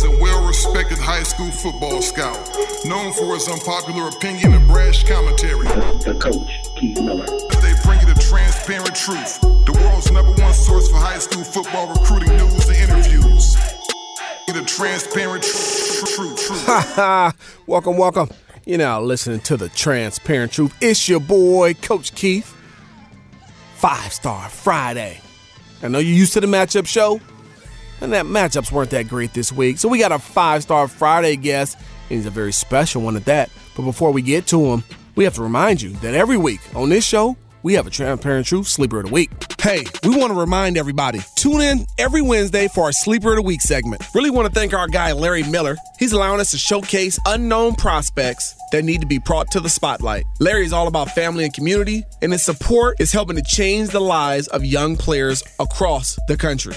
He's a well respected high school football scout, known for his unpopular opinion and brash commentary. The, the coach, Keith Miller. They bring you the transparent truth, the world's number one source for high school football recruiting news and interviews. The transparent truth. truth. Ha ha! welcome, welcome. You're now listening to the transparent truth. It's your boy, Coach Keith. Five Star Friday. I know you're used to the matchup show, and that matchups weren't that great this week. So we got a Five Star Friday guest, and he's a very special one at that. But before we get to him, we have to remind you that every week on this show, we have a Transparent Truth Sleeper of the Week. Hey, we want to remind everybody tune in every Wednesday for our Sleeper of the Week segment. Really want to thank our guy, Larry Miller. He's allowing us to showcase unknown prospects that need to be brought to the spotlight. Larry is all about family and community, and his support is helping to change the lives of young players across the country.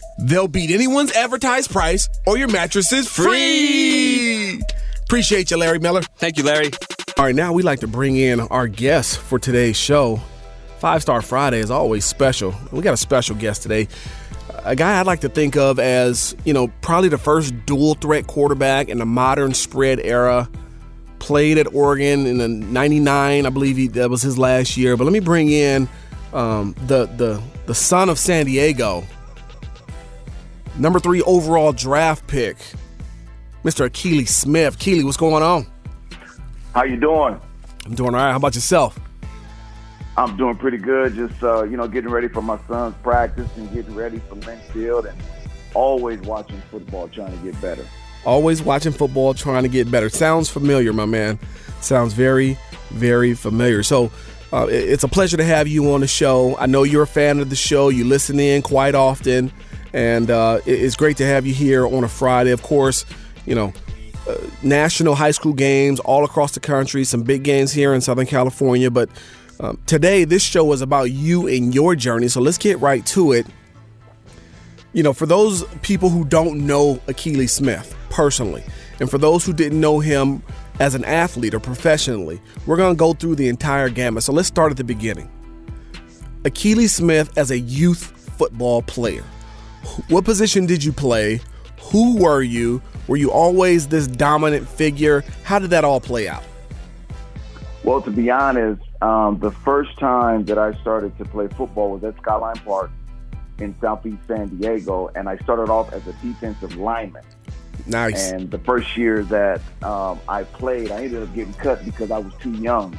They'll beat anyone's advertised price, or your mattress is free. Appreciate you, Larry Miller. Thank you, Larry. All right, now we like to bring in our guest for today's show. Five Star Friday is always special. We got a special guest today. A guy I'd like to think of as, you know, probably the first dual threat quarterback in the modern spread era. Played at Oregon in the 99, I believe he, that was his last year. But let me bring in um, the, the, the son of San Diego, number three overall draft pick, Mr. Akili Smith. Keely, what's going on? How you doing? I'm doing all right. How about yourself? I'm doing pretty good. Just uh, you know, getting ready for my son's practice and getting ready for Linfield, and always watching football, trying to get better. Always watching football, trying to get better. Sounds familiar, my man. Sounds very, very familiar. So. Uh, it's a pleasure to have you on the show. I know you're a fan of the show. You listen in quite often, and uh, it's great to have you here on a Friday. Of course, you know, uh, national high school games all across the country, some big games here in Southern California. But um, today, this show is about you and your journey. So let's get right to it. You know, for those people who don't know Akili Smith personally, and for those who didn't know him as an athlete or professionally, we're going to go through the entire gamut. So let's start at the beginning. Akili Smith as a youth football player. What position did you play? Who were you? Were you always this dominant figure? How did that all play out? Well, to be honest, um, the first time that I started to play football was at Skyline Park in Southeast San Diego, and I started off as a defensive lineman. Nice. And the first year that um, I played, I ended up getting cut because I was too young.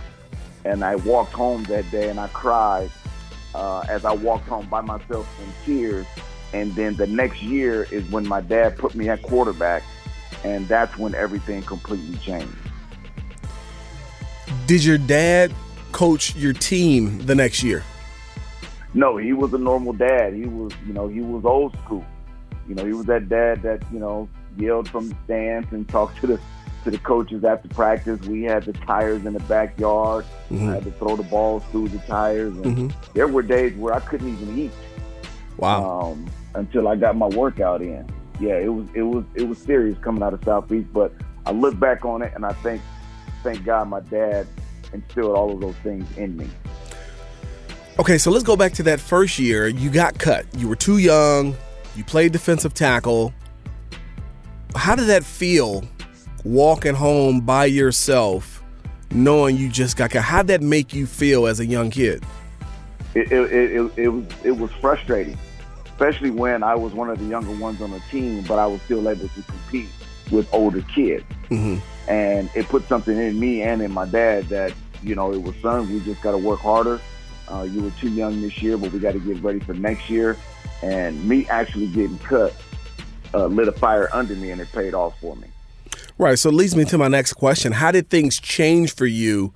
And I walked home that day and I cried uh, as I walked home by myself in tears. And then the next year is when my dad put me at quarterback, and that's when everything completely changed. Did your dad coach your team the next year? No, he was a normal dad. He was, you know, he was old school. You know, he was that dad that, you know, yelled from the stands and talked to the to the coaches after practice. We had the tires in the backyard. Mm-hmm. I had to throw the balls through the tires. And Mhm. there were days where I couldn't even eat Wow. um, until I got my workout in. Yeah, it was it was it was serious coming out of Southeast, but I look back on it and I think thank God my dad instilled all of those things in me. Okay, so let's go back to that first year. You got cut. You were too young. You played defensive tackle. How did that feel walking home by yourself, knowing you just got cut? How did that make you feel as a young kid? It it, it, it, it was it was frustrating, especially when I was one of the younger ones on the team, but I was still able to compete with older kids. hmm and it put something in me and in my dad that you know it was son we just got to work harder uh, you were too young this year but we got to get ready for next year and me actually getting cut uh, lit a fire under me and it paid off for me Right. So it leads me to my next question. How did things change for you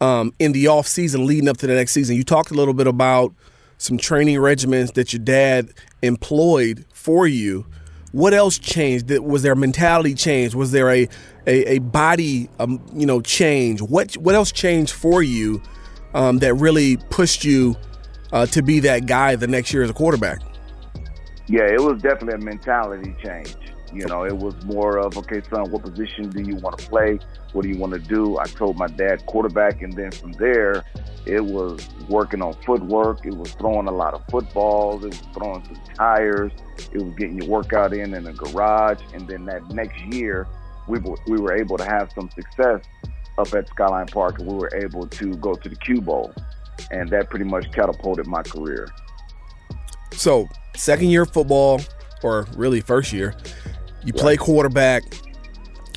um, in the off season leading up to the next season? You talked a little bit about some training regimens that your dad employed for you. what else changed? Was there a mentality change? Was there a a, a body um, you know change? What what else changed for you um, that really pushed you uh, to be that guy the next year as a quarterback? Yeah, it was definitely a mentality change. You know, it was more of, okay, son, what position do you want to play? What do you want to do? I told my dad quarterback, and then from there, it was working on footwork. It was throwing a lot of footballs. It was throwing some tires. It was getting your workout in in a garage. And then that next year, we were, we were able to have some success up at Skyline Park, and we were able to go to the Q Bowl. And that pretty much catapulted my career. So, second year football, or really first year, you play quarterback,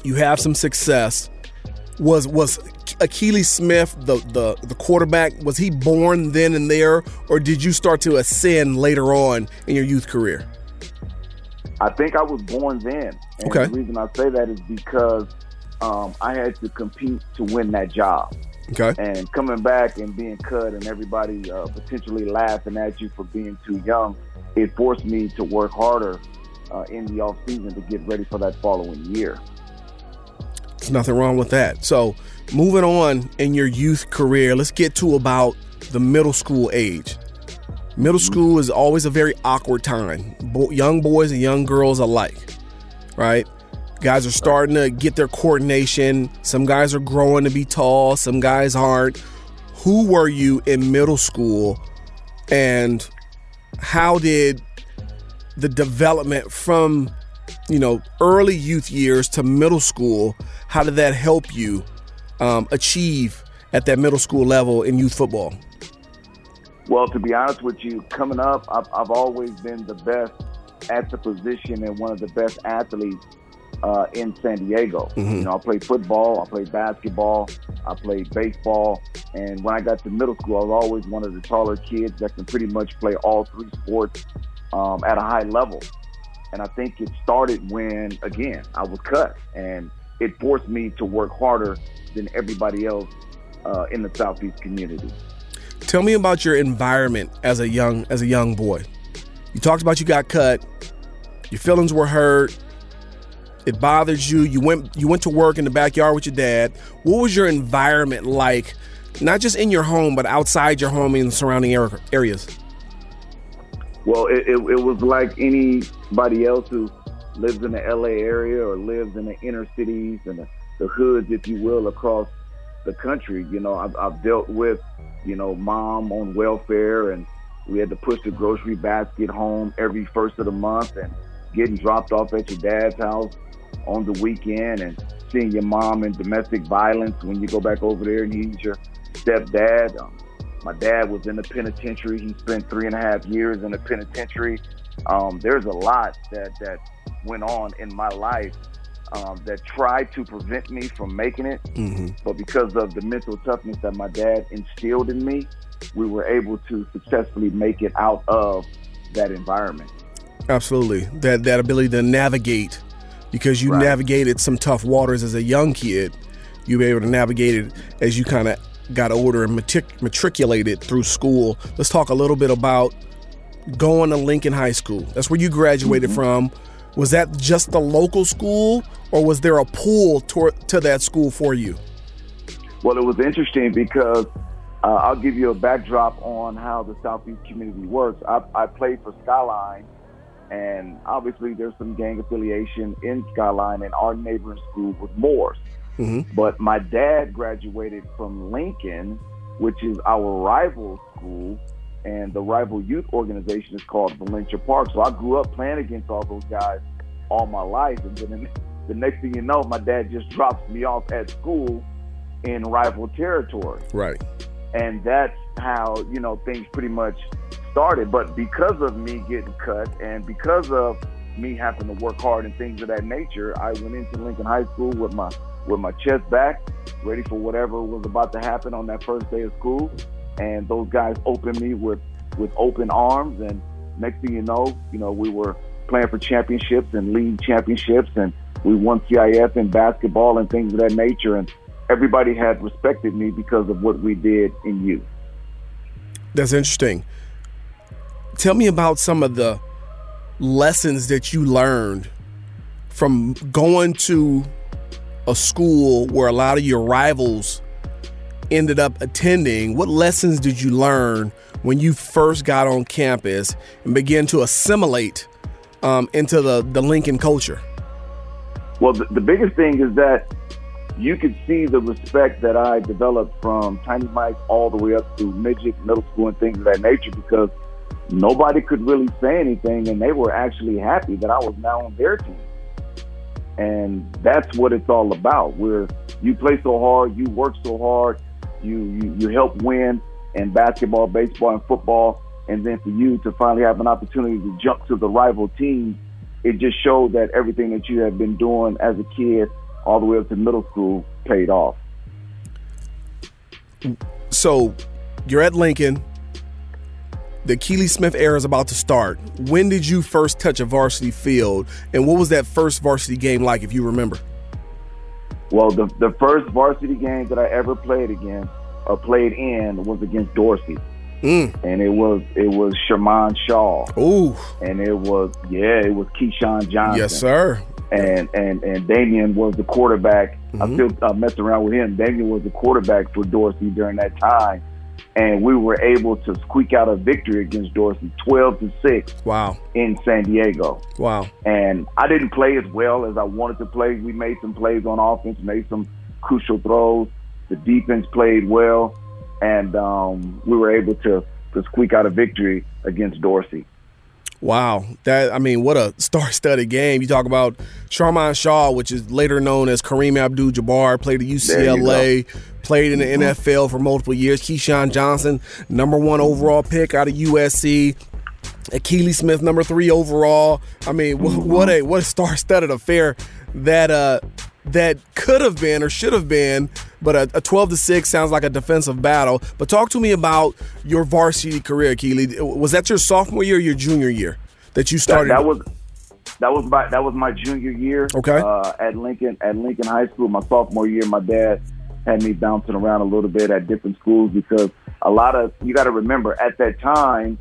you have some success. Was was Akili Smith the, the the quarterback? Was he born then and there, or did you start to ascend later on in your youth career? I think I was born then. And Okay. the reason I say that is because um, I had to compete to win that job. Okay. and coming back and being cut and everybody uh, potentially laughing at you for being too young, it forced me to work harder uh, in the off season to get ready for that following year. There's nothing wrong with that. So, moving on in your youth career, let's get to about the middle school age. Middle school is always a very awkward time, Bo- young boys and young girls alike, right? Guys are starting to get their coordination. Some guys are growing to be tall, some guys aren't. Who were you in middle school, and how did the development from you know early youth years to middle school how did that help you um, achieve at that middle school level in youth football Well, to be honest with you, coming up, I've, I've always been the best at the position and one of the best athletes uh, in San Diego. You know, I played football, I played basketball, I played baseball, and when I got to middle school, I was always one of the taller kids that can pretty much play all three sports um, at a high level. And I think it started when, again, I was cut, and it forced me to work harder than everybody else uh, in the Southeast community. tell me about your environment as a young as a young boy. You talked about you got cut. Your feelings were hurt. It bothered you. You went you went to work in the backyard with your dad. What was your environment like not just in your home but outside your home and surrounding ar- areas Well, it, it, it was like anybody else who lives in the LA area or lives in the inner cities and the, the hoods, if you will, across the country. You know, I've, I've dealt with, you know, mom on welfare and we had to push the grocery basket home every first of the month and getting dropped off at your dad's house on the weekend and seeing your mom in domestic violence when you go back over there and he's your stepdad. Um, my dad was in the penitentiary. He spent three and a half years in the penitentiary. Um, there's a lot that that went on in my life um, that tried to prevent me from making it. But because of the mental toughness that my dad instilled in me, we were able to successfully make it out of that environment. Absolutely. That that ability to navigate because you Right. navigated some tough waters as a young kid. You were able to navigate it as you kind of got older and matric- matriculated through school. Let's talk a little bit about going to Lincoln High School. That's where you graduated from. Was that just the local school or was there a pull toward, to that school for you? Well, it was interesting because uh, I'll give you a backdrop on how the Southeast community works. I, I played for Skyline, and obviously there's some gang affiliation in Skyline, and our neighboring school was Morse. But my dad graduated from Lincoln, which is our rival school, and the rival youth organization is called Valencia Park. So I grew up playing against all those guys all my life, and then the next thing you know, my dad just drops me off at school in rival territory Right. and that's how you know things pretty much started but because of me getting cut and because of me having to work hard and things of that nature i went into lincoln high school with my with my chest back ready for whatever was about to happen on that first day of school and those guys opened me with with open arms and next thing you know you know we were playing for championships and league championships and we won CIF in basketball and things of that nature and everybody had respected me because of what we did in youth. That's interesting. Tell me about some of the lessons that you learned from going to a school where a lot of your rivals ended up attending? What lessons did you learn when you first got on campus and began to assimilate um, into the, the Lincoln culture? Well, the, the biggest thing is that you could see the respect that I developed from Tiny Mite all the way up to midget, middle school, and things of that nature because nobody could really say anything, and they were actually happy that I was now on their team. And that's what it's all about. Where you play so hard, you work so hard, you you, you help win in basketball, baseball, and football, and then for you to finally have an opportunity to jump to the rival team, it just showed that everything that you have been doing as a kid all the way up to middle school paid off. So you're at Lincoln. The Keely Smith era is about to start. When did you first touch a varsity field, and what was that first varsity game like, if you remember? Well, the the first varsity game that I ever played against or played in was against Dorsey. Mm. And it was it was Sharmon Shah. Ooh. And it was yeah, it was Keyshawn Johnson. Yes, sir. And and and Damien was the quarterback. Mm-hmm. I still uh, messed around with him. Damien was the quarterback for Dorsey during that time, and we were able to squeak out a victory against Dorsey, twelve to six. Wow. In San Diego. Wow. And I didn't play as well as I wanted to play. We made some plays on offense, made some crucial throws. The defense played well, and um, we were able to to squeak out a victory against Dorsey. Wow, that I mean, what a star-studded game! You talk about Sharmon Shah, which is later known as Kareem Abdul-Jabbar, played at UCLA, played in the mm-hmm. NFL for multiple years. Keyshawn Johnson, number one overall pick out of USC. Akili Smith, number three overall. I mean, mm-hmm. what a what a star-studded affair that uh that could have been or should have been, but a, a, 12 to 6 sounds like a defensive battle. But talk to me about your varsity career, Keely. Was that your sophomore year or your junior year that you started? That, that was that was my that was my junior year. Okay. Uh, at Lincoln at Lincoln High School, my sophomore year, my dad had me bouncing around a little bit at different schools because a lot of you got to remember at that time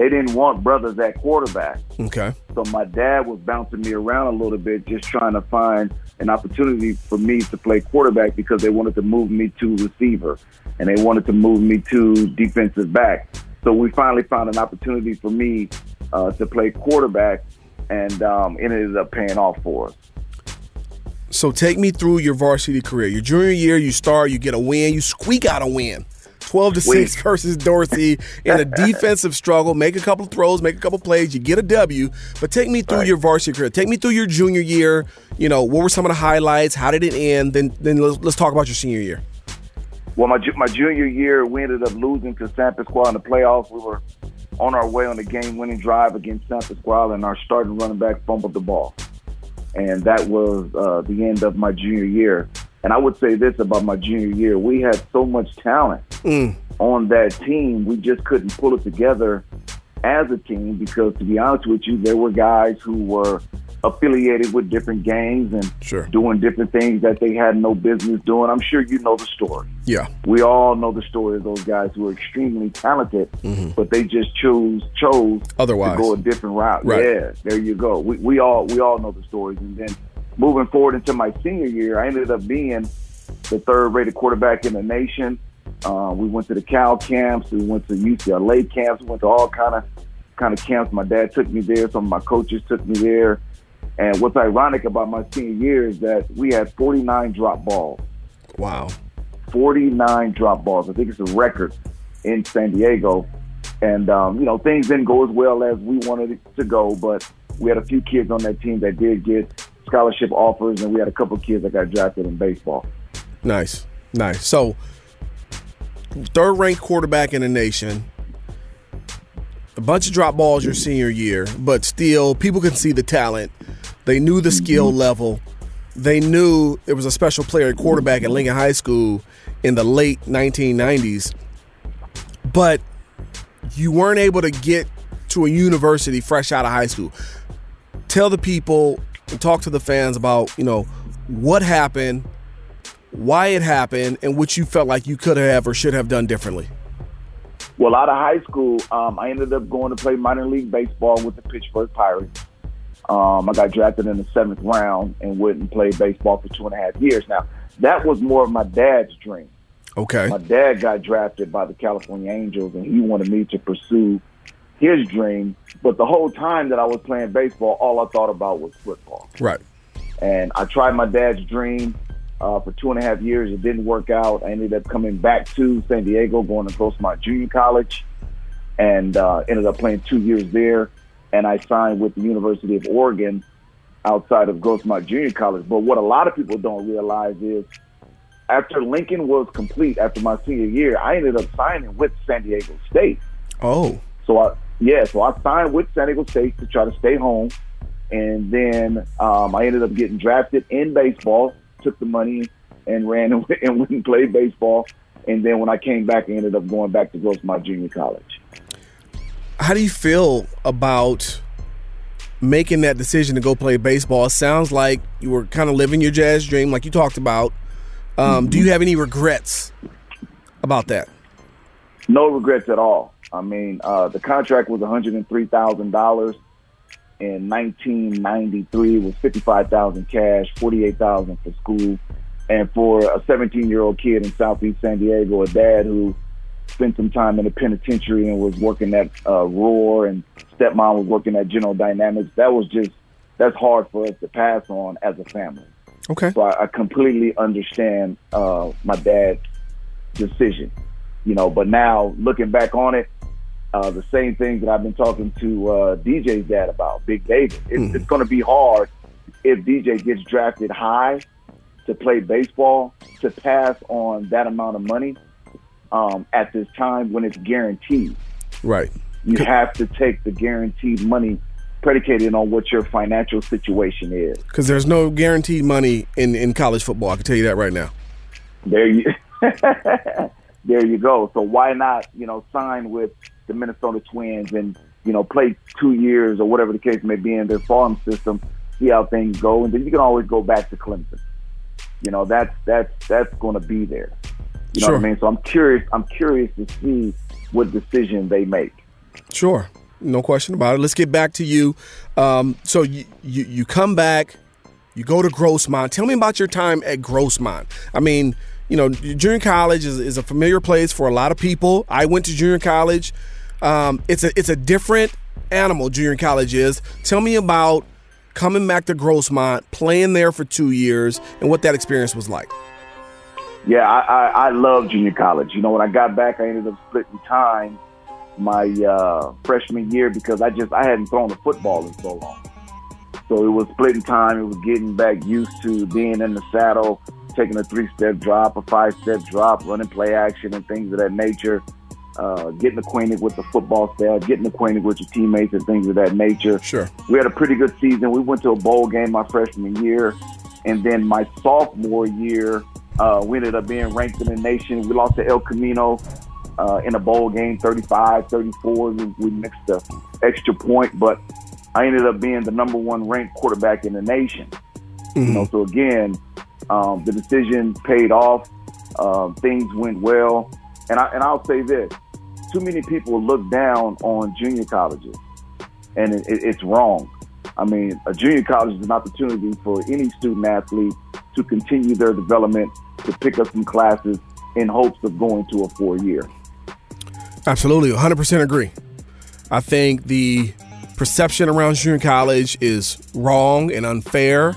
they didn't want brothers at quarterback. Okay. So my dad was bouncing me around a little bit, just trying to find an opportunity for me to play quarterback because they wanted to move me to receiver and they wanted to move me to defensive back. So we finally found an opportunity for me uh, to play quarterback, and um, it ended up paying off for us. So take me through your varsity career. Your junior year, you start, you get a win, you squeak out a win. 12 to 6 versus Dorsey in a defensive struggle. Make a couple of throws, make a couple plays, you get a W. But take me through right. your varsity career. Take me through your junior year. You know, what were some of the highlights? How did it end? Then then let's, let's talk about your senior year. Well, my my junior year, we ended up losing to San Pasqual in the playoffs. We were on our way on the game-winning drive against San Pasqual, and our starting running back fumbled the ball, and that was uh, the end of my junior year. And I would say this about my junior year: we had so much talent mm. on that team, we just couldn't pull it together as a team because, to be honest with you, there were guys who were affiliated with different gangs and sure. doing different things that they had no business doing. I'm sure you know the story. Yeah, we all know the story of those guys who are extremely talented, mm-hmm. but they just chose chose otherwise to go a different route. Right. Yeah, there you go. We we all we all know the stories, and then moving forward into my senior year, I ended up being the third rated quarterback in the nation. Uh, we went to the Cal camps, we went to UCLA camps, we went to all kind of kind of camps. My dad took me there, some of my coaches took me there. And what's ironic about my senior year is that we had 49 drop balls. Wow. 49 drop balls. I think it's a record in San Diego. And, um, you know, things didn't go as well as we wanted it to go, but we had a few kids on that team that did get scholarship offers, and we had a couple kids that got drafted in baseball. Nice, nice. So, third ranked quarterback in the nation. A bunch of drop balls your senior year, but still, people can see the talent. They knew the skill mm-hmm. level. They knew there was a special player at quarterback at Lincoln High School in the late 1990s. But you weren't able to get to a university fresh out of high school. Tell the people and talk to the fans about, you know, what happened, why it happened, and what you felt like you could have or should have done differently. Well, out of high school, um, I ended up going to play minor league baseball with the Pittsburgh Pirates. Um, I got drafted in the seventh round and went and played baseball for two and a half years. Now, that was more of my dad's dream. Okay. My dad got drafted by the California Angels, and he wanted me to pursue his dream. But the whole time that I was playing baseball, all I thought about was football. Right. And I tried my dad's dream uh, for two and a half years. It didn't work out. I ended up coming back to San Diego, going to Grossmont Junior College, and uh, ended up playing two years there. And I signed with the University of Oregon outside of Grossmont Junior College. But what a lot of people don't realize is after Lincoln was complete, after my senior year, I ended up signing with San Diego State. Oh. So I yeah, so I signed with San Diego State to try to stay home, and then um, I ended up getting drafted in baseball. Took the money and ran and and, went and played baseball. And then when I came back, I ended up going back to Grossmont Junior College. How do you feel about making that decision to go play baseball? It sounds like you were kind of living your jazz dream, like you talked about. Um, Do you have any regrets about that? No regrets at all. I mean, uh, the contract was one hundred and three thousand dollars in nineteen ninety three. It was fifty five thousand cash, forty eight thousand for school, and for a seventeen year old kid in Southeast San Diego, a dad who spent some time in the penitentiary and was working at uh, Rohr, and stepmom was working at General Dynamics. That was just that's hard for us to pass on as a family. Okay. So I, I completely understand uh, my dad's decision, you know. But now looking back on it, uh, the same thing that I've been talking to uh, DJ's dad about, Big David. It's, it's going to be hard if DJ gets drafted high to play baseball to pass on that amount of money um, at this time when it's guaranteed. Right. You have to take the guaranteed money predicated on what your financial situation is. Because there's no guaranteed money in, in college football. I can tell you that right now. There you, there you go. So why not, you know, sign with the Minnesota Twins and you know play two years or whatever the case may be in their farm system, see how things go, and then you can always go back to Clemson. You know, that's that's that's going to be there. You know Sure. what I mean? So I'm curious. I'm curious to see what decision they make. Sure, no question about it. Let's get back to you. Um, so you, you you come back, you go to Grossmont. Tell me about your time at Grossmont. I mean, you know, junior college is, is a familiar place for a lot of people. I went to junior college. Um, it's a it's a different animal. Junior college is. Tell me about coming back to Grossmont, playing there for two years, and what that experience was like. Yeah, I, I, I love junior college. You know, when I got back, I ended up splitting time my uh, freshman year because I just I hadn't thrown a football in so long. So it was splitting time. It was getting back used to being in the saddle, taking a three-step drop, a five-step drop, running play action, and things of that nature. Uh, getting acquainted with the football staff, getting acquainted with your teammates, and things of that nature. Sure. We had a pretty good season. We went to a bowl game my freshman year, and then my sophomore year, uh, we ended up being ranked in the nation. We lost to El Camino uh, in a bowl game, 35, 34. We, we mixed the extra point, but I ended up being the number one ranked quarterback in the nation. You know, so again, um, the decision paid off. Um, things went well, and I and I'll say this: too many people look down on junior colleges, and it, it, it's wrong. I mean, a junior college is an opportunity for any student athlete to continue their development, to pick up some classes in hopes of going to a four year. Absolutely, 100% agree. I think the perception around junior college is wrong and unfair,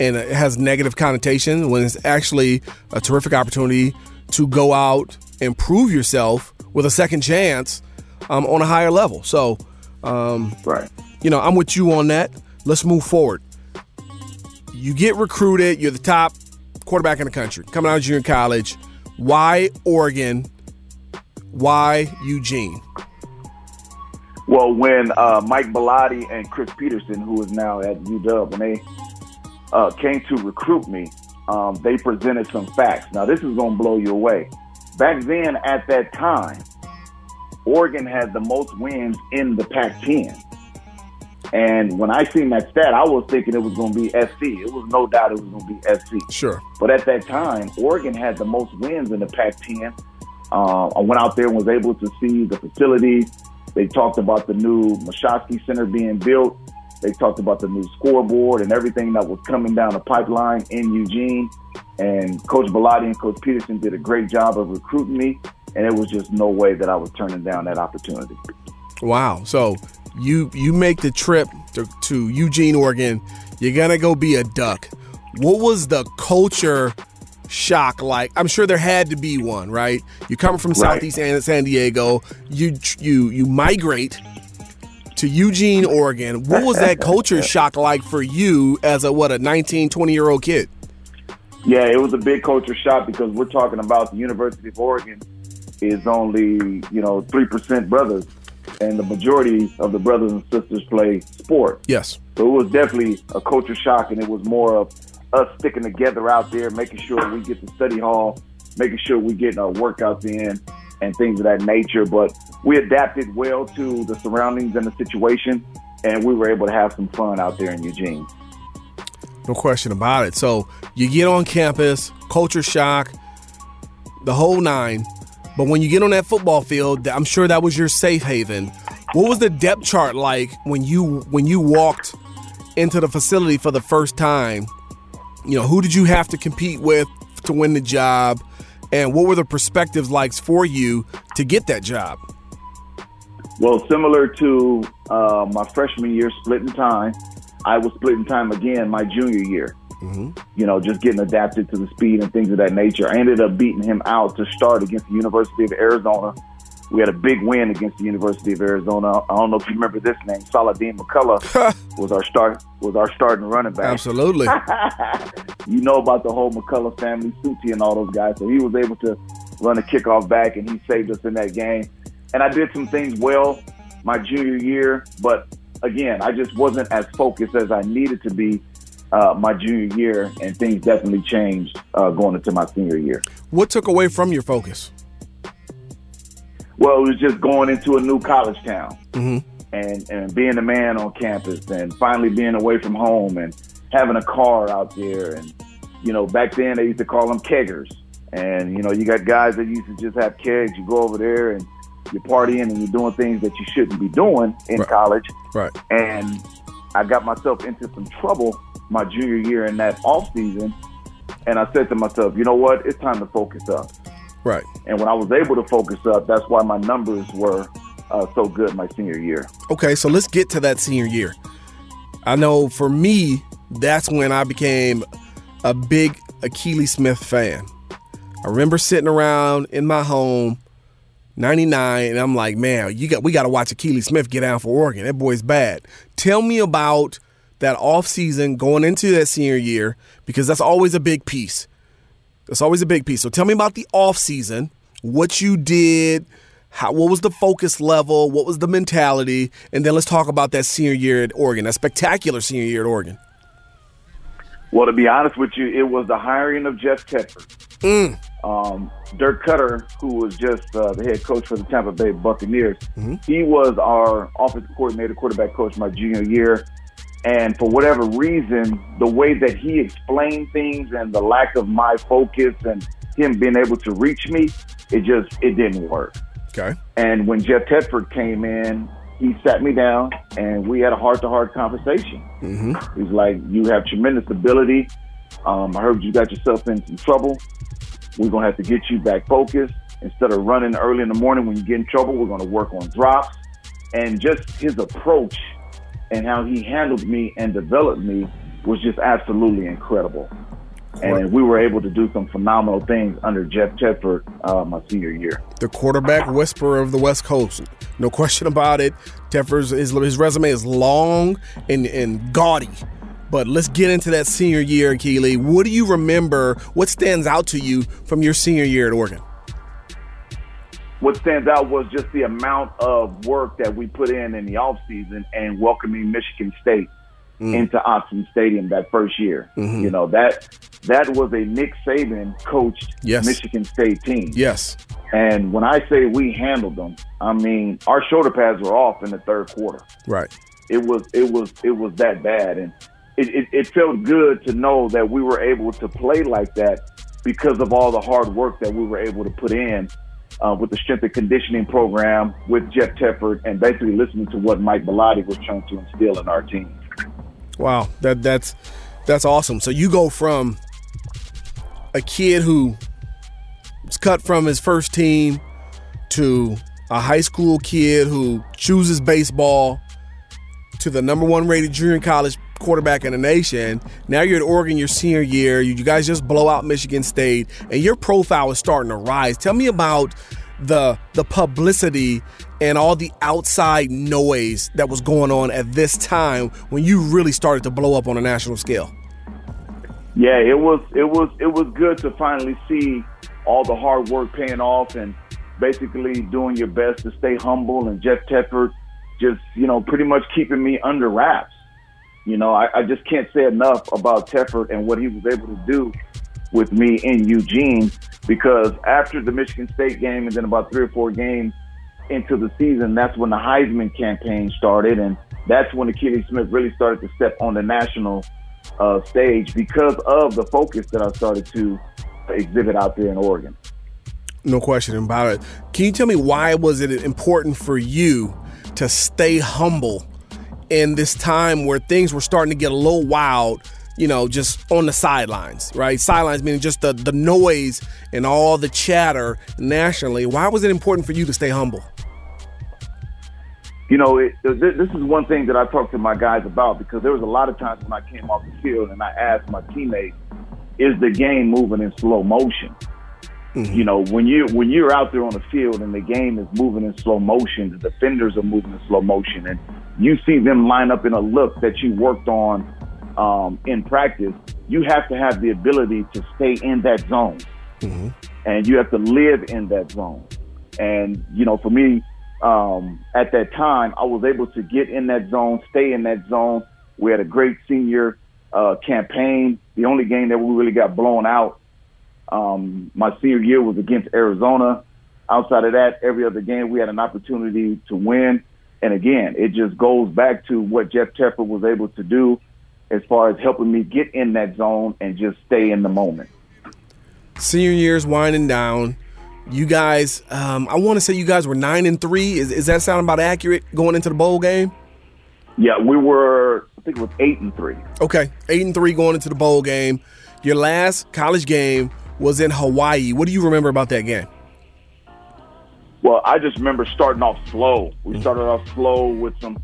and it has negative connotation when it's actually a terrific opportunity to go out and prove yourself with a second chance um, on a higher level. So, um, Right. you know, I'm with you on that. Let's move forward. You get recruited, you're the top quarterback in the country, coming out of junior college. Why Oregon? Why Eugene? Well, when uh, Mike Bellotti and Chris Peterson, who is now at UW, when they uh, came to recruit me, um, they presented some facts. Now, this is going to blow you away. Back then, at that time, Oregon had the most wins in the Pac-10. And when I seen that stat, I was thinking it was going to be SC. It was no doubt it was going to be SC. Sure. But at that time, Oregon had the most wins in the Pac 10 Uh, I went out there and was able to see the facilities. They talked about the new Moshofsky Center being built. They talked about the new scoreboard and everything that was coming down the pipeline in Eugene. And Coach Bellotti and Coach Peterson did a great job of recruiting me. And it was just no way that I was turning down that opportunity. Wow. So you you make the trip to, to Eugene, Oregon. You're gonna go be a duck. What was the culture shock like? I'm sure there had to be one, right? You come from Right. Southeast San Diego. You you you migrate to Eugene, Oregon. What was that culture shock like for you as a what a 19, 20 year old kid? Yeah, it was a big culture shock because we're talking about the University of Oregon is only, you know, 3% brothers. And the majority of the brothers and sisters play sport. Yes. So it was definitely a culture shock, and it was more of us sticking together out there, making sure we get to study hall, making sure we get our workouts in, and things of that nature. But we adapted well to the surroundings and the situation, and we were able to have some fun out there in Eugene. No question about it. So you get on campus, culture shock, the whole nine. But when you get on that football field, I'm sure that was your safe haven. What was the depth chart like when you when you walked into the facility for the first time? You know, who did you have to compete with to win the job? And what were the perspectives like for you to get that job? Well, similar to uh, my freshman year splitting time, I was splitting time again my junior year. Mm-hmm. You know, just getting adapted to the speed and things of that nature. I ended up beating him out to start against the University of Arizona. We had a big win against the University of Arizona. I don't know if you remember this name. Saladin McCullough was our start was our starting running back. Absolutely. you know about the whole McCullough family, Suti and all those guys. So he was able to run a kickoff back, and he saved us in that game. And I did some things well my junior year, but again, I just wasn't as focused as I needed to be uh, my junior year, and things definitely changed uh, going into my senior year. What took away from your focus? Well, it was just going into a new college town and, and being a man on campus and finally being away from home and having a car out there. And, you know, back then they used to call them keggers. And, you know, you got guys that used to just have kegs. You go over there and you're partying and you're doing things that you shouldn't be doing in Right. college. Right. And I got myself into some trouble my junior year in that off season. And I said to myself, you know what? It's time to focus up. Right. And when I was able to focus up, that's why my numbers were uh, so good my senior year. Okay, so let's get to that senior year. I know for me, that's when I became a big Akili Smith fan. I remember sitting around in my home, 99, and I'm like, man, you got we got to watch Akili Smith get down for Oregon. That boy's bad. Tell me about that off season going into that senior year because that's always a big piece. That's always a big piece. So tell me about the off season, what you did, how what was the focus level, what was the mentality, and then let's talk about that senior year at Oregon, that spectacular senior year at Oregon. Well, to be honest with you, it was the hiring of Jeff Tedford. Um, Dirk Koetter, who was just uh, the head coach for the Tampa Bay Buccaneers, he was our offensive coordinator, quarterback coach my junior year. And for whatever reason, the way that he explained things and the lack of my focus and him being able to reach me, it just it didn't work. Okay. And when Jeff Tedford came in, he sat me down and we had a heart to heart conversation. Mm-hmm. He's like, You have tremendous ability. Um, I heard you got yourself in some trouble. We're going to have to get you back focused. Instead of running early in the morning when you get in trouble, we're going to work on drops. And just his approach and how he handled me and developed me was just absolutely incredible. And we were able to do some phenomenal things under Jeff Tedford uh, my senior year. The quarterback whisperer of the West Coast. No question about it. Tedford's his, his resume is long and, and gaudy. But let's get into that senior year, Keely. What do you remember? What stands out to you from your senior year at Oregon? what stands out was just the amount of work that we put in in the off season and welcoming Michigan State mm. into Autzen Stadium that first year. Mm-hmm. You know that that was a Nick Saban coached Yes. Michigan State team. Yes. And when I say we handled them, I mean our shoulder pads were off in the third quarter. Right. It was it was it was that bad, and it, it, it felt good to know that we were able to play like that because of all the hard work that we were able to put in uh, with the strength and conditioning program with Jeff Tedford and basically listening to what Mike Bellotti was trying to instill in our team. Wow, that that's that's awesome. So you go from a kid who was cut from his first team to a high school kid who chooses baseball to the number one rated junior college quarterback in the nation. Now you're at Oregon your senior year. You, you guys just blow out Michigan State, and your profile is starting to rise. Tell me about the the publicity and all the outside noise that was going on at this time when you really started to blow up on a national scale. Yeah, it was it was it was good to finally see all the hard work paying off and basically doing your best to stay humble and Jeff Tedford just, you know, pretty much keeping me under wraps. You know, I, I just can't say enough about Tedford and what he was able to do with me in Eugene because after the Michigan State game and then about three or four games into the season, that's when the Heisman campaign started. And that's when Akili Smith really started to step on the national uh, stage because of the focus that I started to exhibit out there in Oregon. No question about it. Can you tell me why was it important for you to stay humble in this time where things were starting to get a little wild, you know, just on the sidelines, right? Sidelines meaning just the, the noise and all the chatter nationally. Why was it important for you to stay humble? You know, it, this is one thing that I talked to my guys about because there was a lot of times when I came off the field and I asked my teammates, is the game moving in slow motion? Mm-hmm. You know, when you when you're out there on the field and the game is moving in slow motion, the defenders are moving in slow motion, and you see them line up in a look that you worked on um, in practice, you have to have the ability to stay in that zone, mm-hmm. and you have to live in that zone. And you know, for me, um, at that time, I was able to get in that zone, stay in that zone. We had a great senior uh, campaign. The only game that we really got blown out um, my senior year was against Arizona. Outside of that, every other game we had an opportunity to win. And again, it just goes back to what Jeff Tedford was able to do as far as helping me get in that zone and just stay in the moment. Senior year's winding down. You guys, um, I want to say you guys were nine and three. Is, is that sound about accurate going into the bowl game? Yeah, we were. I think it was eight and three. Okay, eight and three going into the bowl game. Your last college game was in Hawaii. What do you remember about that game? Well, I just remember starting off slow. We mm-hmm. started off slow with some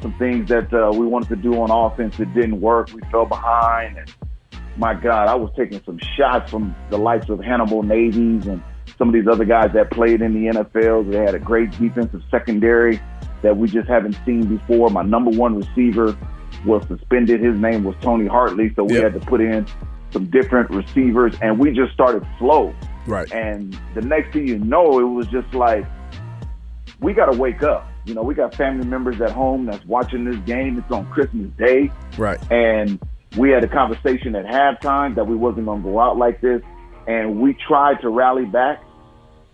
some things that uh, we wanted to do on offense that didn't work. We fell behind, and my God, I was taking some shots from the likes of Hannibal Navies and some of these other guys that played in the NFL. They had a great defensive secondary that we just haven't seen before. My number one receiver was suspended. His name was Tony Hartley, so we yep. had to put in some different receivers, and we just started slow. Right. And the next thing you know, it was just like, we got to wake up. You know, we got family members at home that's watching this game. It's on Christmas Day. Right. And we had a conversation at halftime that we wasn't going to go out like this. And we tried to rally back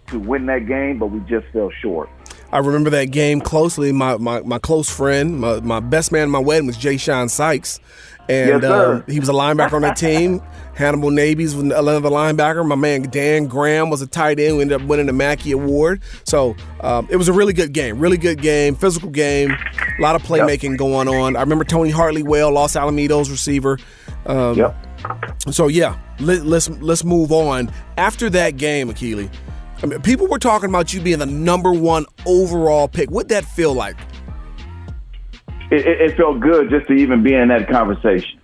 to win that game, but we just fell short. I remember that game closely. My, my, my close friend, my, my best man at my wedding was Jashon Sykes and yes, um, he was a linebacker on that team. Hannibal Navies was another linebacker. My man Dan Graham was a tight end. We ended up winning the Mackey Award. So um, it was a really good game, really good game, physical game, a lot of playmaking yep. going on. I remember Tony Hartley well, Los Alamitos receiver. Um, yep. So yeah, let, us let's, let's move on. After that game, Akili, I mean, people were talking about you being the number one overall pick. What'd that feel like? It, it, felt good just to even be in that conversation.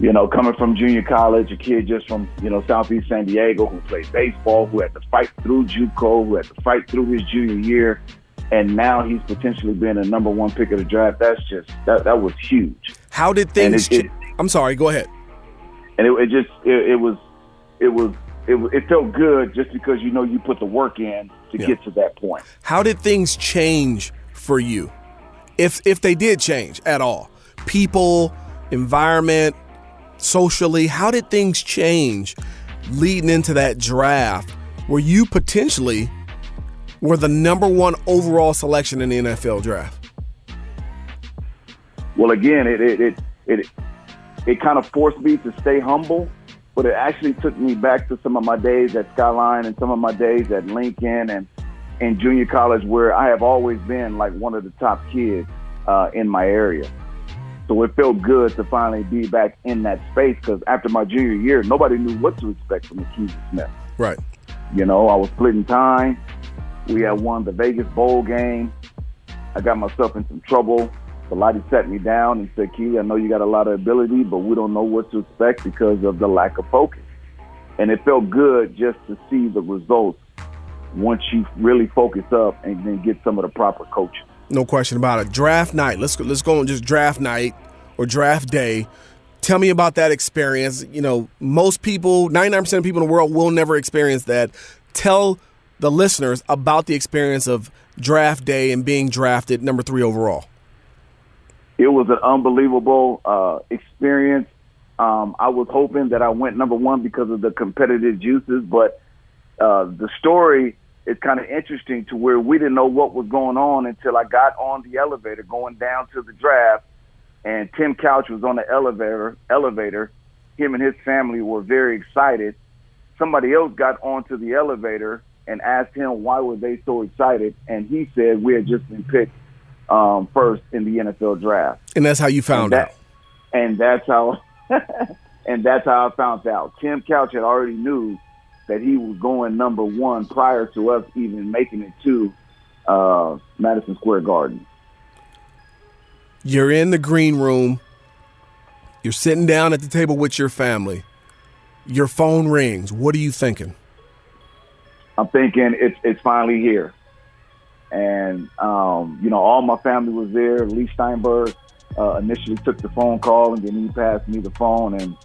You know, coming from junior college, a kid just from, you know, Southeast San Diego who played baseball, who had to fight through JUCO, who had to fight through his junior year, and now he's potentially being a number one pick of the draft. That's just, that, that was huge. How did things, it, it, I'm sorry, go ahead. And it, it just, it, was, it was, it, it felt good just because you know you put the work in to yeah. get to that point. How did things change for you? If if they did change at all. People, environment, socially, how did things change leading into that draft where you potentially were the number one overall selection in the NFL draft? Well, again, it it it it, it kind of forced me to stay humble but it actually took me back to some of my days at Skyline and some of my days at Lincoln and in junior college, where I have always been like one of the top kids uh, in my area. So it felt good to finally be back in that space because after my junior year, nobody knew what to expect from Akili Smith. Right. You know, I was splitting time. We had won the Vegas Bowl game. I got myself in some trouble. Bellotti sat me down and said, Keely, I know you got a lot of ability, but we don't know what to expect because of the lack of focus. And it felt good just to see the results once you really focus up and then get some of the proper coaching. No question about it. Draft night. Let's go, let's go on just draft night or draft day. Tell me about that experience. You know, most people, 99% of people in the world will never experience that. Tell the listeners about the experience of draft day and being drafted number three overall. It was an unbelievable uh, experience. Um, I was hoping that I went number one because of the competitive juices, but uh, the story is kind of interesting to where we didn't know what was going on until I got on the elevator going down to the draft, and Tim Couch was on the elevator. Elevator, him and his family were very excited. Somebody else got onto the elevator and asked him why were they so excited, and he said we had just been picked um, first in the NFL draft. And that's how you found and that, out. And that's how, and that's how I found out. Tim Couch had already knew that he was going number one prior to us even making it to uh, Madison Square Garden. You're in the green room. You're sitting down at the table with your family. Your phone rings. What are you thinking? I'm thinking it's it's finally here, and um, you know all my family was there. Leigh Steinberg uh, initially took the phone call, and then he passed me the phone, and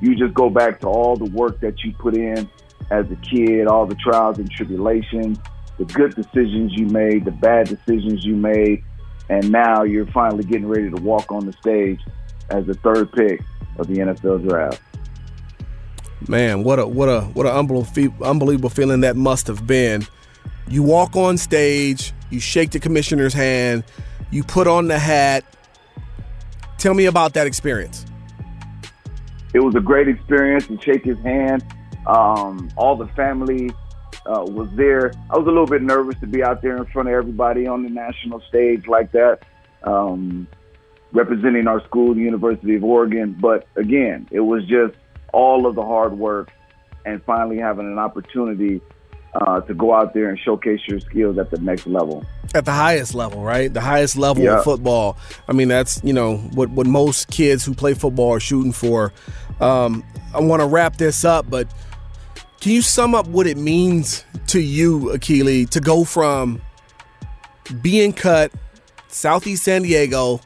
you just go back to all the work that you put in as a kid, all the trials and tribulations, the good decisions you made, the bad decisions you made, and now you're finally getting ready to walk on the stage as the third pick of the NFL draft. Man, what a what a what an unbelievable unbelievable feeling that must have been. You walk on stage, you shake the commissioner's hand, you put on the hat. Tell me about that experience. It was a great experience to shake his hand. Um, all the family uh, was there. I was a little bit nervous to be out there in front of everybody on the national stage like that, um, representing our school, the University of Oregon. But again, it was just all of the hard work and finally having an opportunity uh, to go out there and showcase your skills at the next level. At the highest level, right? The highest level Yeah. of football. I mean, that's you know what what most kids who play football are shooting for. Um, I want to wrap this up, but can you sum up what it means to you, Akili, to go from being cut Southeast San Diego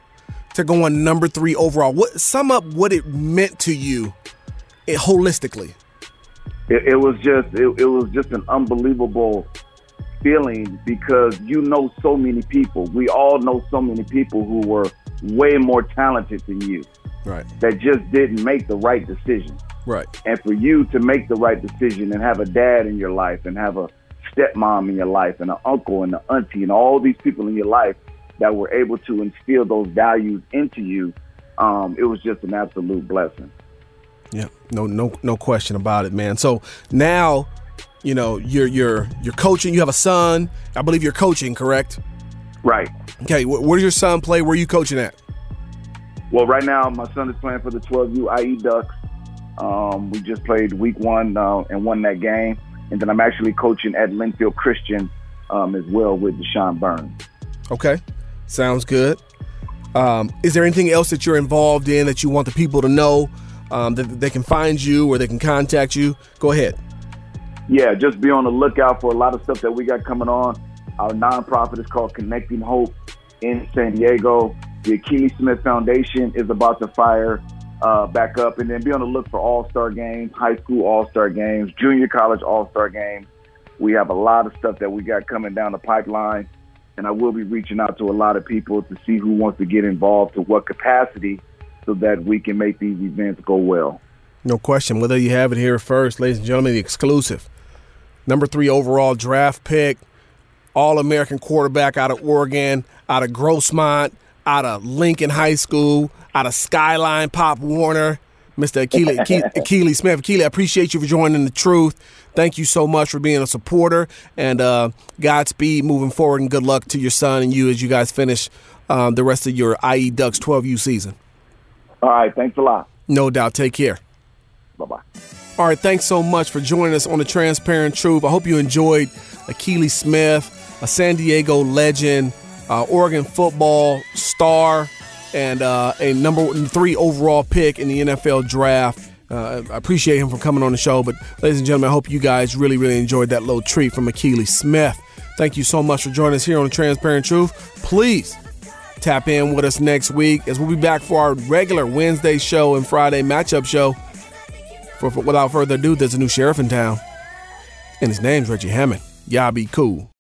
to going number three overall? What sum up what it meant to you eh, holistically? It, it was just it, it was just an unbelievable feeling because you know so many people. We all know so many people who were way more talented than you Right, that just didn't make the right decision. right, And for you to make the right decision and have a dad in your life and have a stepmom in your life and an uncle and an auntie and all these people in your life that were able to instill those values into you, um, it was just an absolute blessing. Yeah, no, no, no question about it, man. So now, you know, you're you're you're coaching. You have a son. I believe you're coaching, correct? Right. Okay, wh- where does your son play? Where are you coaching at? Well, right now my son is playing for the 12U IE Ducks. Um, we just played week one uh, and won that game, and then I'm actually coaching at Linfield Christian um, as well with Deshaun Burns. Okay, sounds good. Um, is there anything else that you're involved in that you want the people to know um, that they can find you or they can contact you? Go ahead. yeah, just be on the lookout for a lot of stuff that we got coming on. Our nonprofit is called Connecting Hope in San Diego. The Akili Smith Foundation is about to fire uh, back up, and then be on the look for All Star games, high school All Star games, junior college All Star games. We have a lot of stuff that we got coming down the pipeline, and I will be reaching out to a lot of people to see who wants to get involved to what capacity, so that we can make these events go well. No question. Whether you have it here first, ladies and gentlemen, the exclusive number three overall draft pick, All American quarterback out of Oregon, out of Grossmont, out of Lincoln High School, out of Skyline Pop Warner. Mr. Akili, Akili Smith. Akili, I appreciate you for joining the truth. Thank you so much for being a supporter and uh, Godspeed moving forward and good luck to your son and you as you guys finish um, the rest of your IE Ducks 12U season. All right. Thanks a lot. No doubt. Take care. Bye bye. All right. Thanks so much for joining us on the Transparent Truth. I hope you enjoyed Akili Smith, a San Diego legend, uh, Oregon football star, and uh, a number three overall pick in the NFL draft. Uh, I appreciate him for coming on the show. But, ladies and gentlemen, I hope you guys really, really enjoyed that little treat from Akili Smith. Thank you so much for joining us here on the Transparent Truth. Please tap in with us next week as we'll be back for our regular Wednesday show and Friday matchup show. For, for without further ado, there's a new sheriff in town, and his name's Reggie Hammond. Y'all be cool.